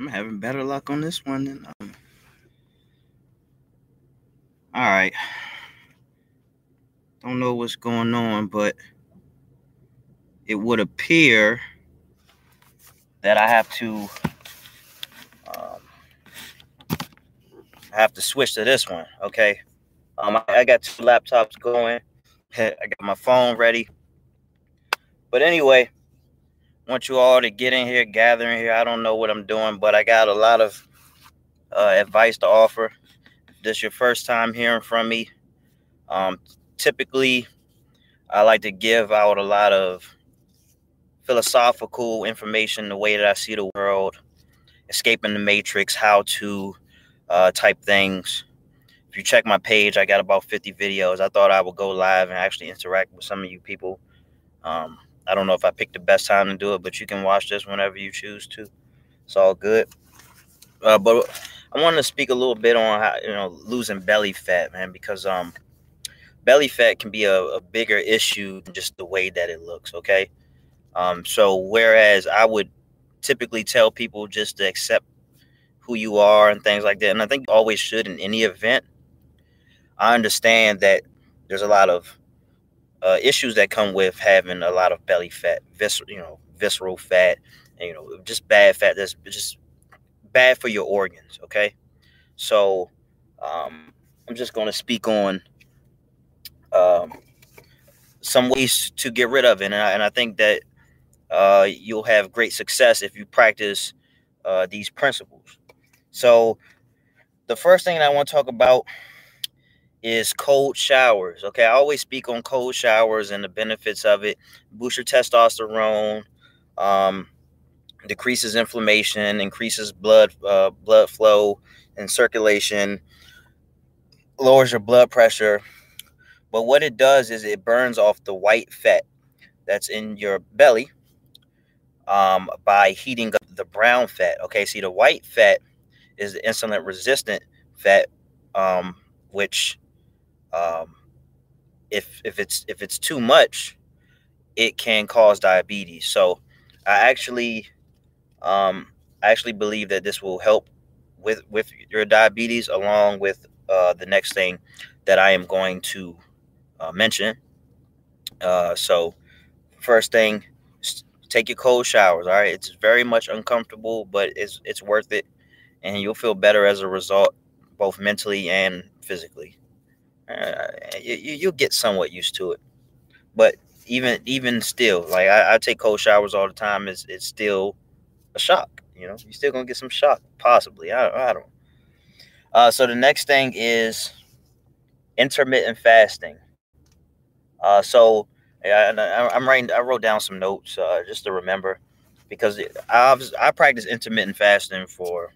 I'm having better luck on this one than um. All right. Don't know what's going on, but it would appear that I have to um, I have to switch to this one. Okay. Um, I, I got two laptops going. I got my phone ready. But anyway, want you all to get in here, gather in here. I don't know what I'm doing, but I got a lot of uh, advice to offer. This is your first time hearing from me, um, typically I like to give out a lot of philosophical information, the way that I see the world, escaping the matrix, how to uh, type things. If you check my page, I got about 50 videos. I thought I would go live and actually interact with some of you people. Um, I don't know if I picked the best time to do it, but you can watch this whenever you choose to. It's all good. Uh, but I wanted to speak a little bit on how you know losing belly fat, man, because um, belly fat can be a, a bigger issue than just the way that it looks. Okay, um, so whereas I would typically tell people just to accept who you are and things like that, and I think always should in any event. I understand that there's a lot of uh, issues that come with having a lot of belly fat, vis- you know, visceral fat, and, you know, just bad fat that's just bad for your organs. Okay, so um, I'm just going to speak on um, some ways to get rid of it, and I, and I think that uh, you'll have great success if you practice uh, these principles. So, the first thing I want to talk about is cold showers. Okay, I always speak on cold showers and the benefits of it. Boost your testosterone, um, decreases inflammation, increases blood uh, blood flow and circulation, lowers your blood pressure. But what it does is it burns off the white fat that's in your belly um, by heating up the brown fat. Okay, see the white fat is the insulin resistant fat, um, which um, if if it's if it's too much, it can cause diabetes. So I actually um, I actually believe that this will help with with your diabetes along with uh, the next thing that I am going to uh, mention. Uh, so first thing, take your cold showers. All right, it's very much uncomfortable, but it's it's worth it, and you'll feel better as a result, both mentally and physically uh, you, you'll get somewhat used to it. But even even still, like I, I, take cold showers all the time. It's it's still a shock. You know, you're still gonna get some shock, possibly. I, I don't. Uh, so the next thing is intermittent fasting. Uh, so I, am writing. I wrote down some notes uh, just to remember because I I practice intermittent fasting for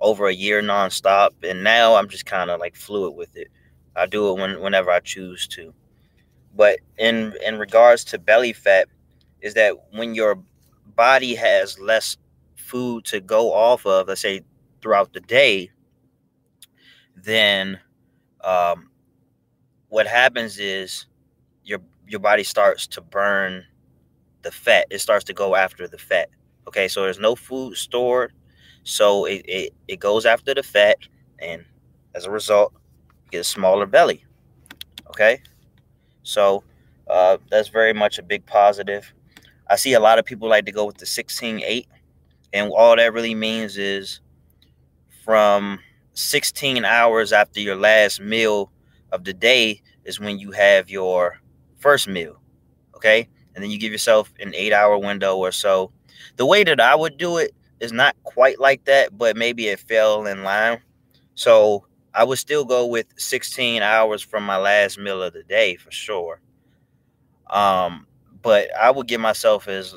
over a year nonstop, and now I'm just kind of like fluid with it. I do it when, whenever I choose to. But in in regards to belly fat, is that when your body has less food to go off of, let's say throughout the day, then um, what happens is your your body starts to burn the fat. It starts to go after the fat. Okay, so there's no food stored, so it, it, it goes after the fat, and as a result, get a smaller belly. Okay, so uh, that's very much a big positive. I see a lot of people like to go with the 16 8, and all that really means is from 16 hours after your last meal of the day is when you have your first meal. Okay, and then you give yourself an eight hour window or so. The way that I would do it is not quite like that, but maybe it fell in line. So I would still go with 16 hours from my last meal of the day for sure. Um, but I would give myself as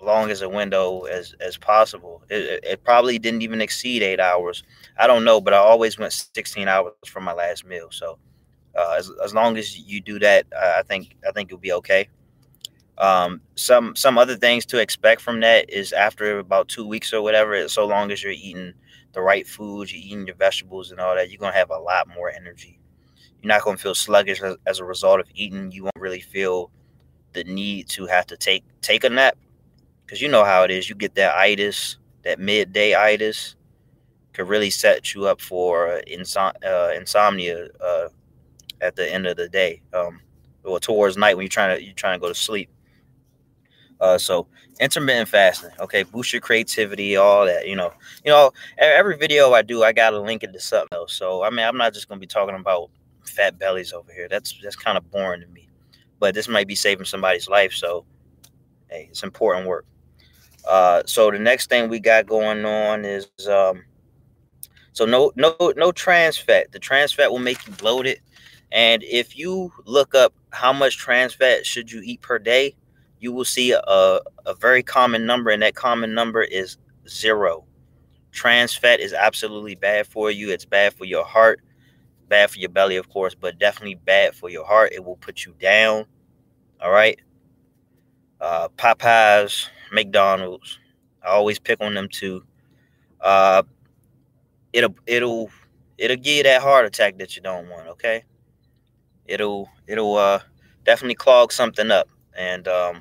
long as a window as as possible. It, it, probably didn't even exceed eight hours. I don't know, but I always went 16 hours from my last meal. So uh, as as long as you do that, I think I think you'll be okay. Um, some some other things to expect from that is after about two weeks or whatever. So long as you're eating the right foods, you're eating your vegetables and all that, you're gonna have a lot more energy. You're not gonna feel sluggish as, as a result of eating. You won't really feel the need to have to take take a nap because you know how it is. You get that itis that midday itis could really set you up for insom- uh, insomnia uh, at the end of the day, um, or towards night when you're trying to you're trying to go to sleep. Uh, so intermittent fasting, okay, boost your creativity, all that. You know, you know, every video I do, I gotta link it to something else. So I mean, I'm not just gonna be talking about fat bellies over here. That's that's kind of boring to me. But this might be saving somebody's life, so hey, it's important work. Uh, so the next thing we got going on is um, so no no no trans fat. The trans fat will make you bloated. And if you look up how much trans fat should you eat per day, you will see a, a very common number, and that common number is zero. Trans fat is absolutely bad for you. It's bad for your heart, bad for your belly, of course, but definitely bad for your heart. It will put you down. All right. Uh, Popeyes, McDonald's. I always pick on them too. Uh, it'll it'll it'll give you that heart attack that you don't want. Okay. It'll it'll uh definitely clog something up, and um,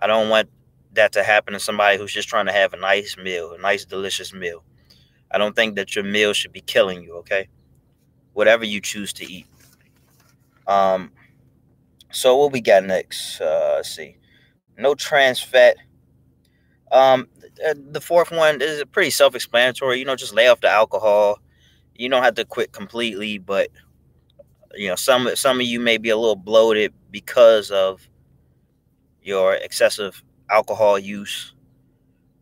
I don't want that to happen to somebody who's just trying to have a nice meal, a nice delicious meal. I don't think that your meal should be killing you. Okay. Whatever you choose to eat. Um. So what we got next? Uh, let's see. No trans fat um, uh, the fourth one is pretty self-explanatory. You know, just lay off the alcohol. You don't have to quit completely, but you know, some some of you may be a little bloated because of your excessive alcohol use.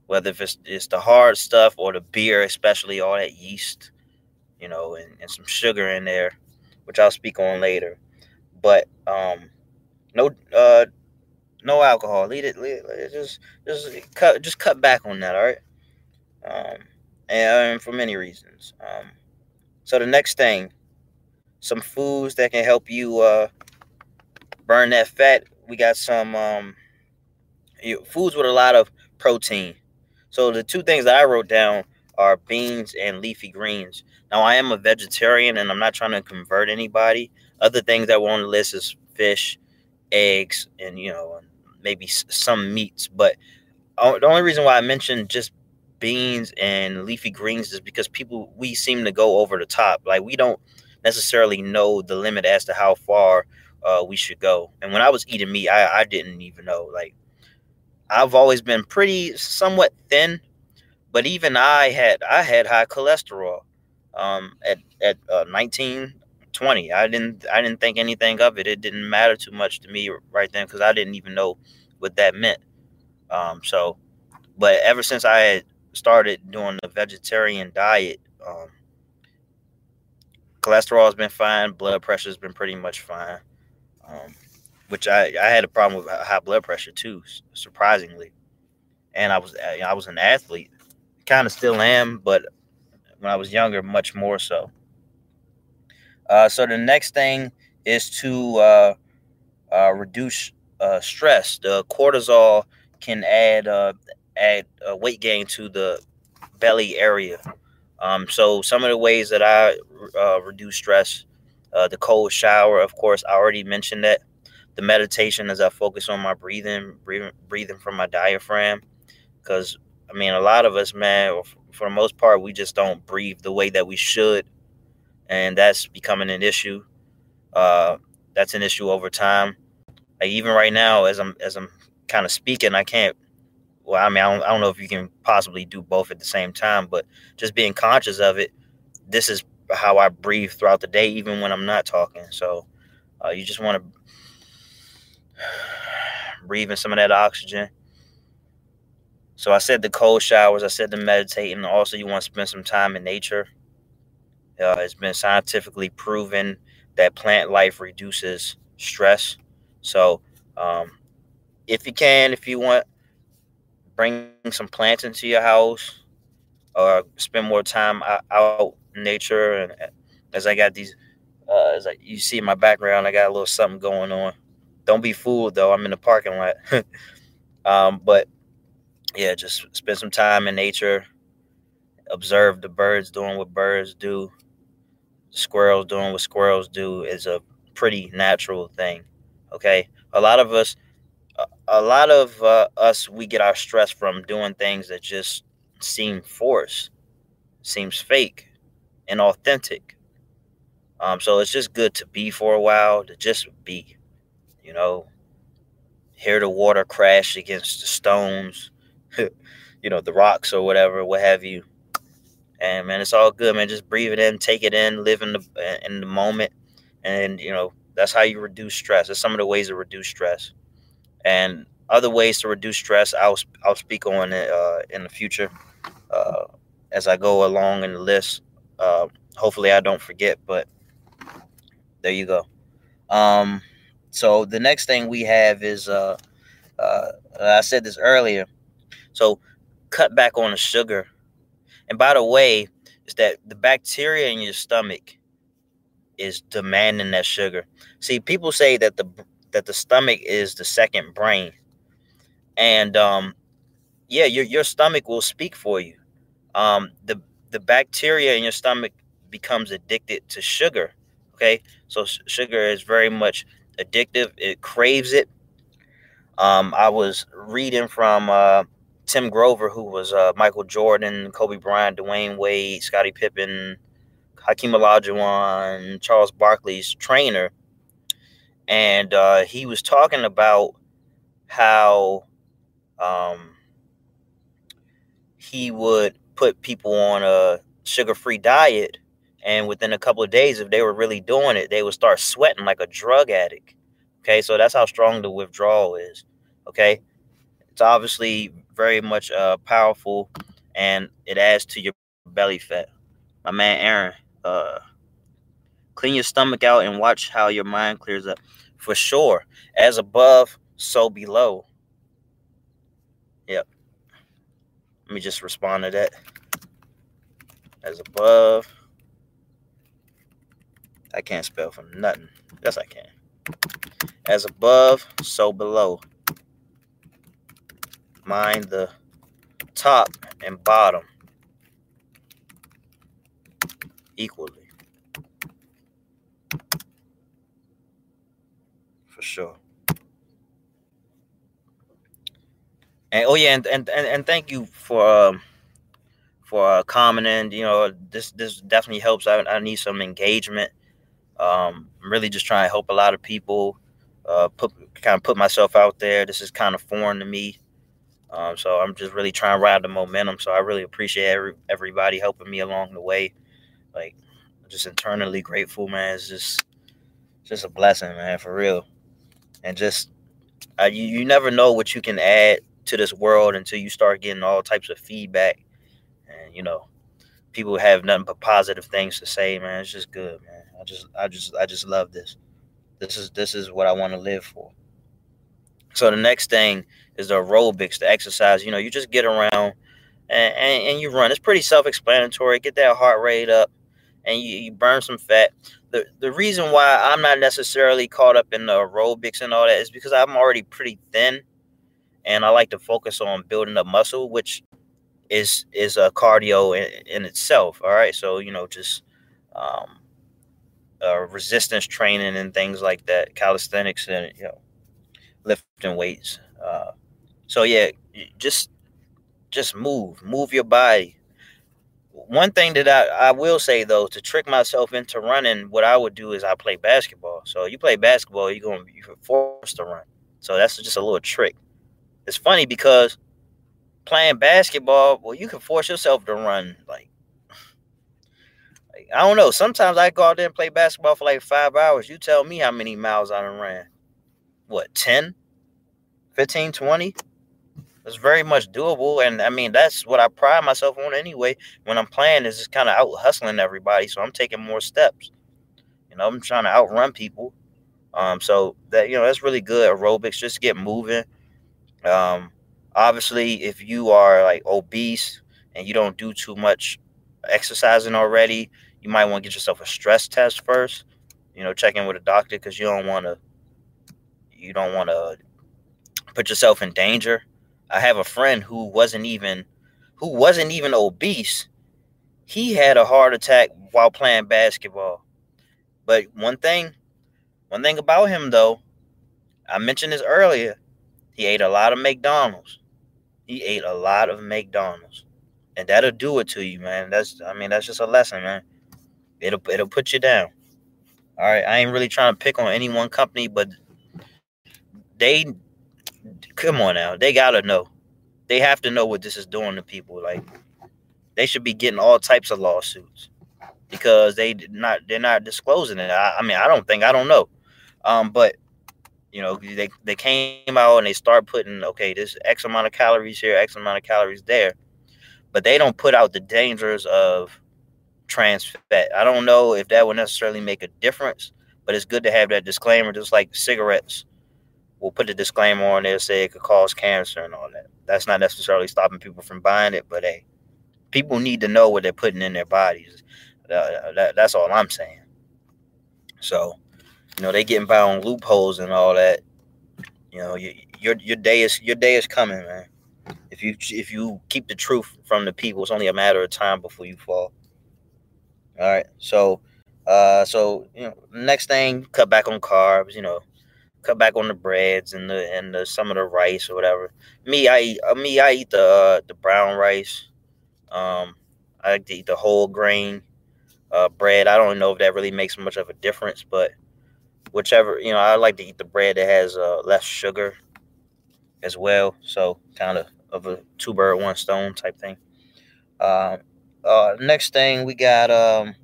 Whether if it's, it's the hard stuff or the beer, especially all that yeast, you know, and, and some sugar in there, which I'll speak on later. But um, no, uh, no alcohol. It, it. Just, just cut, just cut back on that. All right. Um, and for many reasons. Um, so the next thing, some foods that can help you uh, burn that fat. We got some um, foods with a lot of protein. So the two things that I wrote down are beans and leafy greens. Now I am a vegetarian and I'm not trying to convert anybody. Other things that were on the list is fish, eggs, and you know maybe some meats. But the only reason why I mentioned just beans and leafy greens is because people we seem to go over the top. Like we don't necessarily know the limit as to how far uh, we should go. And when I was eating meat, I, I didn't even know. Like I've always been pretty somewhat thin, but even I had I had high cholesterol um, at at uh, 19 20. I didn't I didn't think anything of it. It didn't matter too much to me right then because I didn't even know what that meant. Um, so, but ever since I had started doing the vegetarian diet, um, cholesterol has been fine. Blood pressure has been pretty much fine. Um, which I, I had a problem with high blood pressure too, surprisingly. And I was I was an athlete, kind of still am, but when I was younger, much more so. Uh, so the next thing is to uh, uh, reduce uh, stress. The cortisol can add uh, add uh, weight gain to the belly area. Um, so some of the ways that I reduce stress, the cold shower, of course, I already mentioned that. The meditation as I focus on my breathing, breathing, breathing from my diaphragm, because I mean, a lot of us, man, for the most part, we just don't breathe the way that we should and that's becoming an issue. Uh, that's an issue over time. Like even right now, as I'm as I'm kind of speaking, I can't. Well, I mean, I don't, I don't know if you can possibly do both at the same time, but just being conscious of it. This is how I breathe throughout the day, even when I'm not talking. So uh, you just want to breathe in some of that oxygen. So I said the cold showers. I said the meditating. Also, you want to spend some time in nature. Uh, it's been scientifically proven that plant life reduces stress. So, um, if you can, if you want, bring some plants into your house or spend more time out, nature. And as I got these, uh, as I, you see in my background, I got a little something going on. Don't be fooled though. I'm in the parking lot. um, but yeah, just spend some time in nature. Observe the birds doing what birds do squirrels doing what squirrels do is a pretty natural thing. Okay, a lot of us, a lot of uh, us, we get our stress from doing things that just seem forced, seems fake, and authentic. Um, so it's just good to be for a while, to just be, you know, hear the water crash against the stones, you know, the rocks or whatever, what have you. And man, it's all good, man. Just breathe it in, take it in, live in the in the moment, and you know that's how you reduce stress. That's some of the ways to reduce stress, and other ways to reduce stress. I'll I'll speak on it uh, in the future uh, as I go along in the list. Uh, hopefully, I don't forget, but there you go. Um, so the next thing we have is uh, uh, I said this earlier. So cut back on the sugar. And by the way, is that the bacteria in your stomach is demanding that sugar. See, people say that the that the stomach is the second brain. And um yeah, your your stomach will speak for you. Um the the bacteria in your stomach becomes addicted to sugar. Okay? So sugar is very much addictive. It craves it. Um, I was reading from uh, Tim Grover, who was uh, Michael Jordan, Kobe Bryant, Dwyane Wade, Scottie Pippen, Hakeem Olajuwon, Charles Barkley's trainer, and uh, he was talking about how um, he would put people on a sugar-free diet and within a couple of days, if they were really doing it, they would start sweating like a drug addict. Okay, so that's how strong the withdrawal is. Okay, it's obviously very much uh, powerful, and it adds to your belly fat. My man Aaron, uh, clean your stomach out and watch how your mind clears up. For sure, as above, so below. Yep. Let me just respond to that. As above, I can't spell for nothing. Yes, I can. As above, so below. Mind the top and bottom equally. For sure. And oh yeah, and and and, and thank you for um, for uh, commenting. You know, this this definitely helps. I, I need some engagement um, I'm really just trying to help a lot of people. Uh, put kind of put myself out there. This is kind of foreign to me, um, so I'm just really trying to ride the momentum. So I really appreciate every, everybody helping me along the way. Like, just internally grateful, man. It's just just a blessing, man, for real. And just uh, you you never know what you can add to this world until you start getting all types of feedback, and you know, people have nothing but positive things to say, man. It's just good, man. I just I just I just love this. This is this is what I want to live for. So the next thing is the aerobics, the exercise. You know, you just get around and, and, and you run. It's pretty self-explanatory. Get that heart rate up and you, you burn some fat. The the reason why I'm not necessarily caught up in the aerobics and all that is because I'm already pretty thin and I like to focus on building up muscle, which is is a cardio in, in itself. All right. So, you know, just um, uh, resistance training and things like that, calisthenics and you know, lifting weights. Uh, so yeah, just just move, move your body. One thing that I, I will say though, to trick myself into running, what I would do is I play basketball. So you play basketball, you're gonna be forced to run. So that's just a little trick. It's funny because playing basketball, well, you can force yourself to run like I don't know. Sometimes I go out there and play basketball for like five hours. You tell me how many miles I done ran. What, 10, 15, 20? It's very much doable. And I mean, that's what I pride myself on anyway. When I'm playing, is just kind of out hustling everybody. So I'm taking more steps. You know, I'm trying to outrun people. Um, so that, you know, that's really good. Aerobics, just get moving. Um, obviously, if you are like obese and you don't do too much exercising already, you might want to get yourself a stress test first. You know, check in with a doctor because you don't want to. You don't want to put yourself in danger. I have a friend who wasn't even who wasn't even obese. He had a heart attack while playing basketball. But one thing, one thing about him though, I mentioned this earlier. He ate a lot of McDonald's. He ate a lot of McDonald's. and that'll do it to you, man. That's I mean that's just a lesson, man. It'll it'll put you down. All right, I ain't really trying to pick on any one company, but they come on now, they gotta know. They have to know what this is doing to people. Like they should be getting all types of lawsuits because they not they're not disclosing it. I, I mean, I don't think I don't know, um, but you know they they came out and they start putting okay, this X amount of calories here, X amount of calories there, but they don't put out the dangers of trans fat. I don't know if that would necessarily make a difference, but it's good to have that disclaimer, just like cigarettes. We'll put the disclaimer on there, say it could cause cancer and all that. That's not necessarily stopping people from buying it, but hey, people need to know what they're putting in their bodies. Uh, that, that's all I'm saying. So, you know, they getting by on loopholes and all that. You know, you, your your day is your day is coming, man. If you if you keep the truth from the people, it's only a matter of time before you fall. All right, so uh, so you know, next thing, cut back on carbs. You know, cut back on the breads and the and the, some of the rice or whatever. Me, I eat, uh, me, I eat the uh, the brown rice. Um, I like to eat the whole grain uh, bread. I don't know if that really makes much of a difference, but whichever you know, I like to eat the bread that has uh, less sugar as well. So kind of of a two bird one stone type thing. Uh, uh, next thing we got um,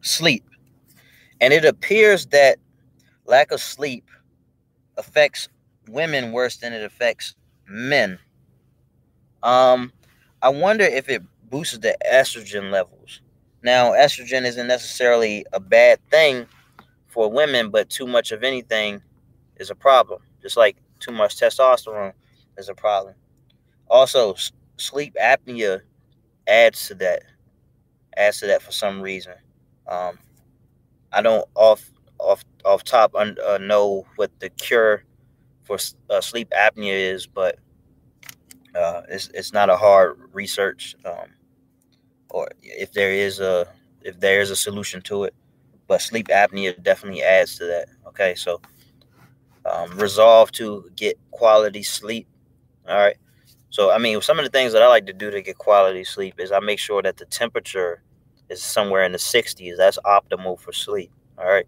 sleep, and it appears that lack of sleep affects women worse than it affects men. Um, I wonder if it boosts the estrogen levels. Now, estrogen isn't necessarily a bad thing for women, but too much of anything is a problem. Just like too much testosterone is a problem. Also, sleep apnea adds to that. Adds to that for some reason. Um, I don't off off off top uh, know what the cure for uh, sleep apnea is, but uh, it's it's not a hard research, um, or if there is a if there is a solution to it. But sleep apnea definitely adds to that. Okay, so um, resolve to get quality sleep. All right. So I mean, some of the things that I like to do to get quality sleep is I make sure that the temperature is somewhere in the 60s. That's optimal for sleep. All right.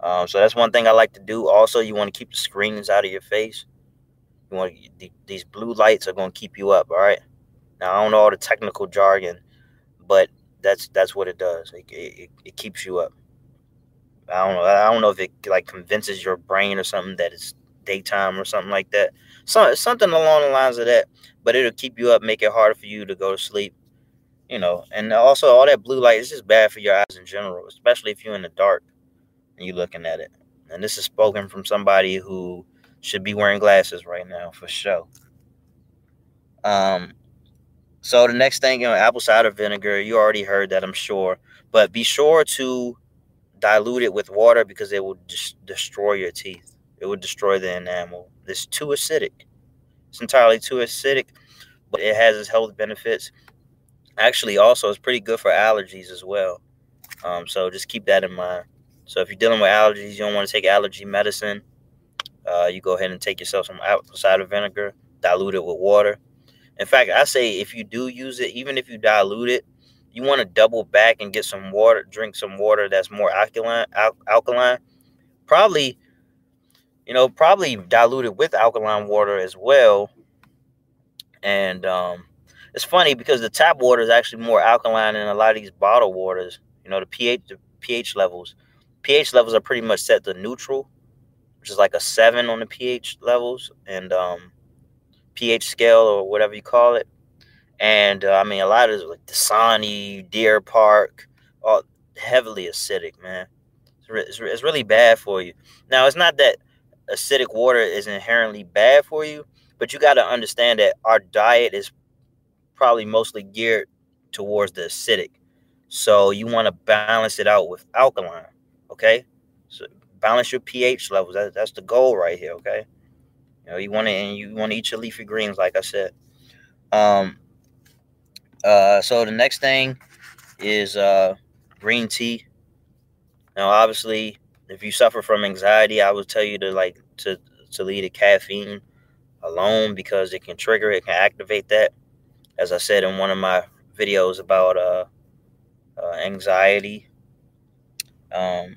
Um, so that's one thing I like to do. Also, you want to keep the screens out of your face. You want these blue lights are going to keep you up. All right. Now I don't know all the technical jargon, but that's that's what it does. It, it, it keeps you up. I don't know. I don't know if it like convinces your brain or something that it's daytime or something like that. So something along the lines of that. But it'll keep you up, make it harder for you to go to sleep. You know, and also all that blue light is just bad for your eyes in general, especially if you're in the dark and you're looking at it. And this is spoken from somebody who should be wearing glasses right now for sure. Um, so the next thing, you know, apple cider vinegar, you already heard that, I'm sure. But be sure to dilute it with water because it will just destroy your teeth. It will destroy the enamel. It's too acidic. It's entirely too acidic, but it has its health benefits. Actually, also, it's pretty good for allergies as well. Um, so just keep that in mind. So if you're dealing with allergies, you don't want to take allergy medicine. Uh, you go ahead and take yourself some apple cider vinegar, dilute it with water. In fact, I say if you do use it, even if you dilute it, you want to double back and get some water, drink some water that's more alkaline. Al- alkaline, probably, you know, probably diluted with alkaline water as well. And um, it's funny because the tap water is actually more alkaline than a lot of these bottled waters. You know, the pH the pH levels, pH levels are pretty much set to neutral, which is like a seven on the pH levels and um, pH scale or whatever you call it. And uh, I mean, a lot of like Dasani, Deer Park, all heavily acidic, man. It's, re- it's, re- it's really bad for you. Now, it's not that acidic water is inherently bad for you, but you got to understand that our diet is probably mostly geared towards the acidic. So you want to balance it out with alkaline, okay? So balance your pH levels. That, that's the goal right here, okay? You know, you want to and you want to eat your leafy greens, like I said. Um, uh, so the next thing is uh, green tea. Now, obviously, if you suffer from anxiety, I would tell you to like to to leave the caffeine alone because it can trigger it, can activate that. as I said in one of my videos about uh, uh anxiety. Um,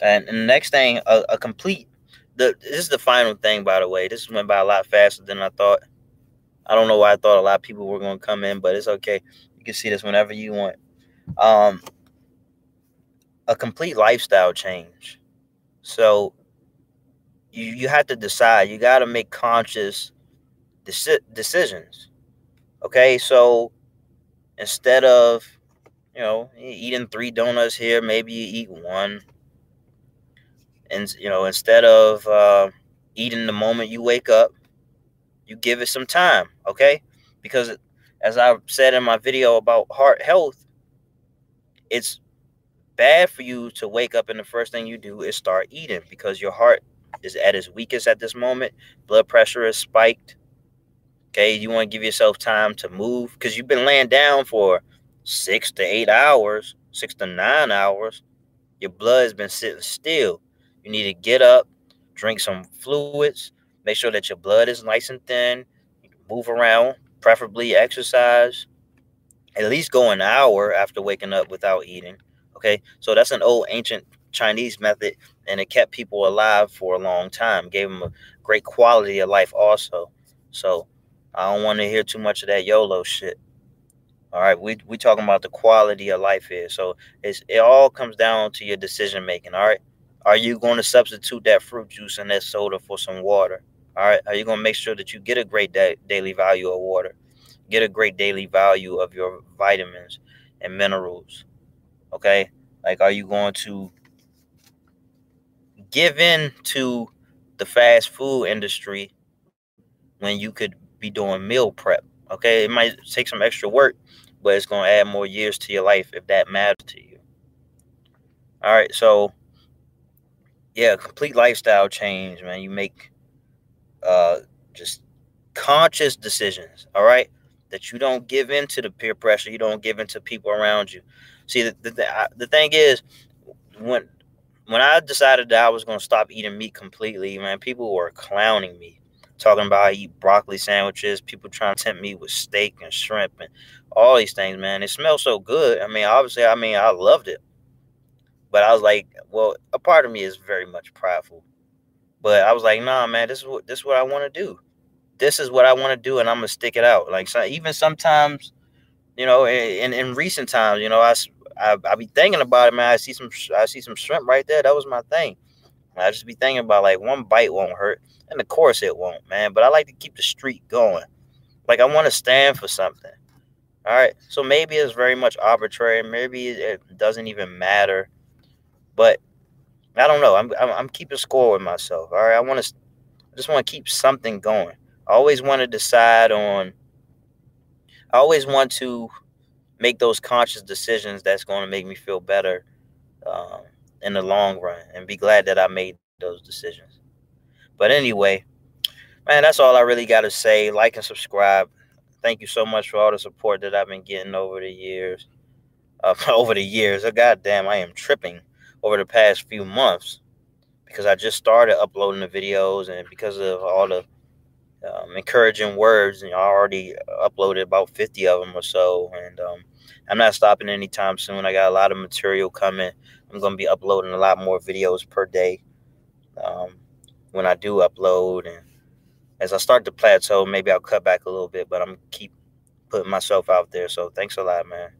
and, and the next thing, a, a complete. The this is the final thing, by the way. This went by a lot faster than I thought. I don't know why I thought a lot of people were going to come in, but it's okay. You can see this whenever you want. Um, a complete lifestyle change. So you you have to decide. You got to make conscious deci- decisions. Okay, so instead of you know eating three donuts here, maybe you eat one. And you know instead of uh, eating the moment you wake up, you give it some time. Okay, because as I said in my video about heart health, it's bad for you to wake up and the first thing you do is start eating because your heart is at its weakest at this moment. Blood pressure is spiked. Okay, you want to give yourself time to move because you've been laying down for six to eight hours, six to nine hours. Your blood has been sitting still. You need to get up, drink some fluids, make sure that your blood is nice and thin, move around, preferably exercise, at least go an hour after waking up without eating. Okay, so that's an old ancient Chinese method, and it kept people alive for a long time, gave them a great quality of life also. So I don't want to hear too much of that YOLO shit. All right, we we talking about the quality of life here. So it's it all comes down to your decision making. All right, are you going to substitute that fruit juice and that soda for some water? All right, are you going to make sure that you get a great da- daily value of water, get a great daily value of your vitamins and minerals? Okay. Like, are you going to give in to the fast food industry when you could be doing meal prep? Okay. It might take some extra work, but it's going to add more years to your life if that matters to you. All right. So, yeah, complete lifestyle change, man. You make uh, just conscious decisions. All right that you don't give in to the peer pressure. You don't give in to people around you. See, the, the, the thing is, when when I decided that I was going to stop eating meat completely, man, people were clowning me, talking about I eat broccoli sandwiches, people trying to tempt me with steak and shrimp and all these things, man. It smells so good. I mean, obviously, I mean, I loved it. But I was like, well, a part of me is very much prideful. But I was like, nah, man, this is what this is what I want to do this is what I want to do, and I'm gonna stick it out. Like so, even sometimes, you know, in, in recent times, you know, I, I I be thinking about it, man. I see some I see some shrimp right there. That was my thing. I just be thinking about like one bite won't hurt, and of course it won't, man. But I like to keep the streak going. Like I want to stand for something. All right, so maybe it's very much arbitrary. Maybe it doesn't even matter, but I don't know. I'm I'm, I'm keeping score with myself. All right, I want to. Just want to keep something going. I always want to decide on, I always want to make those conscious decisions that's going to make me feel better um, in the long run and be glad that I made those decisions. But anyway, man, that's all I really got to say. Like and subscribe. Thank you so much for all the support that I've been getting over the years. Uh, over the years, oh, goddamn, I am tripping over the past few months because I just started uploading the videos and because of all the um, encouraging words. And I already uploaded about 50 of them or so. And um, I'm not stopping anytime soon. I got a lot of material coming. I'm going to be uploading a lot more videos per day um, when I do upload. And as I start to plateau, maybe I'll cut back a little bit, but I'm keep putting myself out there. So thanks a lot, man.